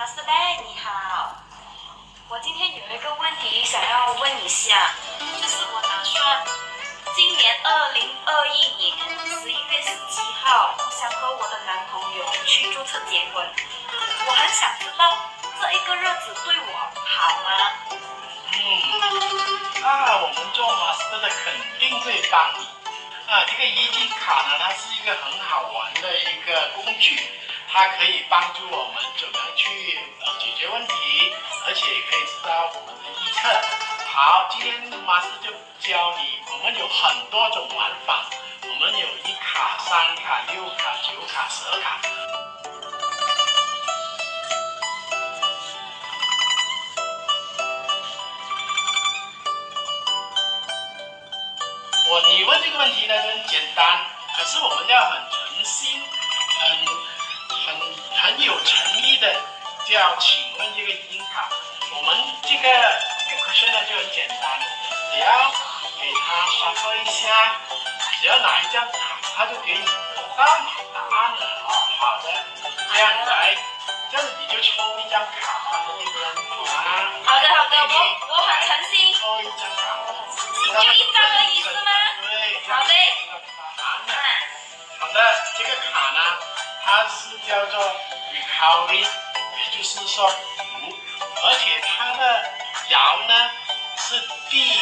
马斯贝，你好，我今天有一个问题想要问一下，就是我打算今年二零二一年十一月十七号，我想和我的男朋友去注册结婚，我很想知道这一个日子对我好吗？嗯，啊，我们做马斯的肯定会帮你。啊，这个遗迹卡呢，它是一个很好玩的一个工具，它可以帮助我们怎么样去呃解决问题，而且也可以知道我们的预测。好，今天马斯就教你，我们有很多种玩法，我们有一卡、三卡、六卡、九卡、十二卡。我你问这个问题呢很简单，可是我们要很诚心、很很很有诚意的，就要请问这个银卡。我们这个这个 question 呢就很简单，只要给他刷破一下，只要拿一张卡，他就给你得到答案了。啊，好的，这样来，这样你就抽一张卡放在这边啊。好的好的，我我很诚心，抽一张卡。就一张而已是吗？对。好嘞。它是叫做 recovery，也就是说，而且它的爻呢是地